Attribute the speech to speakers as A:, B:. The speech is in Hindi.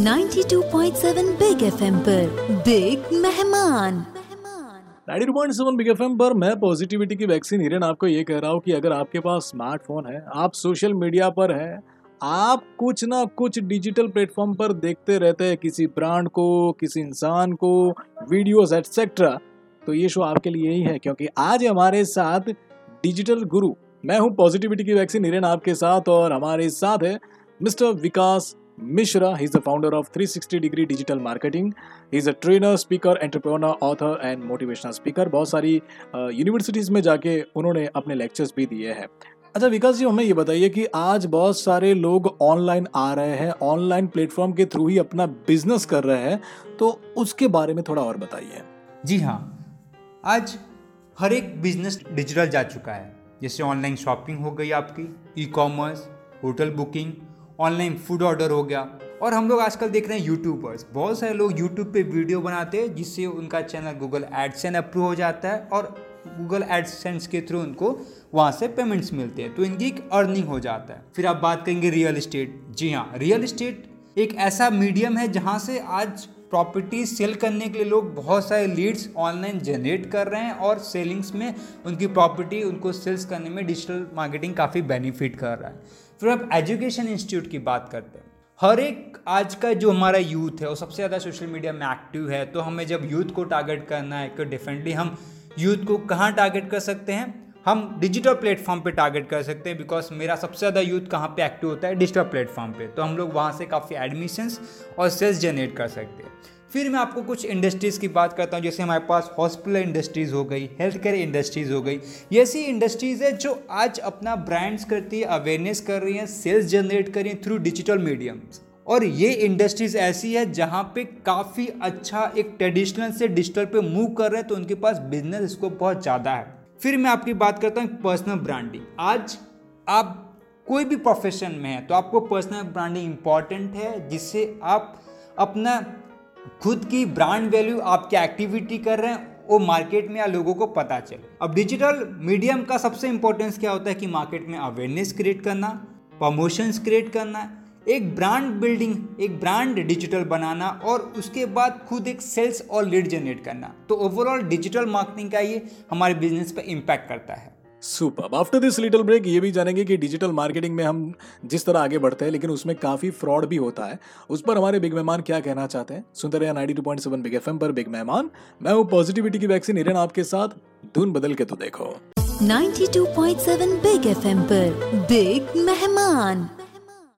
A: 92.7 बिग एफएम पर। बिग मेहमान।
B: 92.7 बिग एफएम पर मैं पॉजिटिविटी की वैक्सीन हिरन आपको ये कह रहा हूँ कि अगर आपके पास स्मार्टफ़ोन है, आप सोशल मीडिया पर है, आप कुछ ना कुछ डिजिटल प्लेटफॉर्म पर देखते रहते हैं किसी ब्रांड को, किसी इंसान को वीडियोस एटसेट्रा तो ये शो आपके लिए ही है, क्योंकि आज हमारे साथ डिजिटल गुरु मैं हूँ पॉजिटिविटी की वैक्सीन हिरन आपके साथ और हमारे साथ है mister Vikas Mishra. He's the founder of 360 Degree Digital Marketing. He's a trainer, speaker, entrepreneur, author and motivational speaker. बहुत सारी यूनिवर्सिटीज़ में जाके उन्होंने अपने लेक्चर्स भी दिए हैं अच्छा विकास जी हमें ये बताइए कि आज बहुत सारे लोग ऑनलाइन आ रहे हैं ऑनलाइन प्लेटफॉर्म के थ्रू ही अपना बिज़नेस कर रहे हैं तो उसके बारे में थोड़ा और बताइए
C: जी हाँ आज हर एक बिज़नेस डिजिटल जा चुका है जैसे ऑनलाइन शॉपिंग हो गई आपकी e commerce hotel booking online food order हो गया। और हम लोग आजकल देख रहे हैं यूट्यूबर्स। बहुत सारे लोग यूट्यूब पे वीडियो बनाते हैं, जिससे उनका चैनल गूगल एडसेंस अप्रूव हो जाता है और गूगल एडसेंस के थ्रू उनको वहाँ से पेमेंट्स मिलते हैं। तो इनकी एक अर्निंग हो जाता है। फिर आप बात करेंगे रियल इस्टेट जी हाँ रियल इस्टेट एक ऐसा मीडियम है जहाँ से आज प्रॉपर्टी सेल करने के लिए लोग बहुत सारे लीड्स ऑनलाइन जनरेट कर रहे हैं और सेलिंग्स में उनकी प्रॉपर्टी, उनको सेल्स करने में डिजिटल मार्केटिंग काफ़ी बेनिफिट कर रहा है। फिर आप एजुकेशन इंस्टीट्यूट की बात करते हैं। हर एक आज का जो हमारा यूथ है, वो सबसे ज़्यादा सोशल मीडिया में एक्टिव है तो हमें जब यूथ को टारगेट करना है तो डिफरेंटली हम यूथ को कहाँ टारगेट कर सकते हैं? हम डिजिटल प्लेटफॉर्म पे टारगेट कर सकते हैं बिकॉज़ मेरा सबसे ज़्यादा यूथ कहाँ पे एक्टिव होता है? डिजिटल प्लेटफॉर्म पे। तो हम लोग वहाँ से काफ़ी एडमिशंस और सेल्स जनरेट कर सकते हैं। फिर मैं आपको कुछ इंडस्ट्रीज़ की बात करता हूँ, जैसे हमारे पास हॉस्पिटल इंडस्ट्रीज़ हो गई हेल्थ केयर इंडस्ट्रीज़ हो गई। ये ऐसी इंडस्ट्रीज़ है जो आज अपना ब्रांड्स करती है अवेयरनेस कर रही हैं सेल्स जनरेट कर रही हैं थ्रू डिजिटल मीडियम्स और ये इंडस्ट्रीज़ ऐसी है जहाँ पे काफ़ी अच्छा एक ट्रेडिशनल से डिजिटल पे मूव कर रहे हैं तो उनके पास बिज़नेस स्कोप बहुत ज़्यादा है। फिर मैं आपकी बात करता हूँ पर्सनल ब्रांडिंग आज आप कोई भी प्रोफेशन में है तो आपको पर्सनल ब्रांडिंग इंपॉर्टेंट है, जिससे आप अपना खुद की ब्रांड वैल्यू आपकी एक्टिविटी कर रहे हैं, वो मार्केट में या लोगों को पता चले। अब डिजिटल मीडियम का सबसे इंपॉर्टेंस क्या होता है कि मार्केट में अवेयरनेस क्रिएट करना प्रमोशंस क्रिएट करना, एक ब्रांड बिल्डिंग एक ब्रांड डिजिटल बनाना और उसके बाद खुद एक सेल्स और लीड जनरेट करना। तो ओवरऑल डिजिटल मार्केटिंग का ये हमारे बिज़नेस पर इम्पैक्ट करता है।
B: Super after this little break ये भी जानेंगे कि डिजिटल मार्केटिंग में हम जिस तरह आगे बढ़ते हैं, लेकिन उसमें काफ़ी फ्रॉड भी होता है। उस पर हमारे बिग मेहमान क्या कहना चाहते हैं? सुनते रहे ninety two point seven big FM पर। बिग मेहमान मैं हूँ पॉजिटिविटी की वैक्सीन हिरन आपके साथ। धुन बदल के तो देखो।
A: 92.7 बिग एफएम पर। बिग मेहमान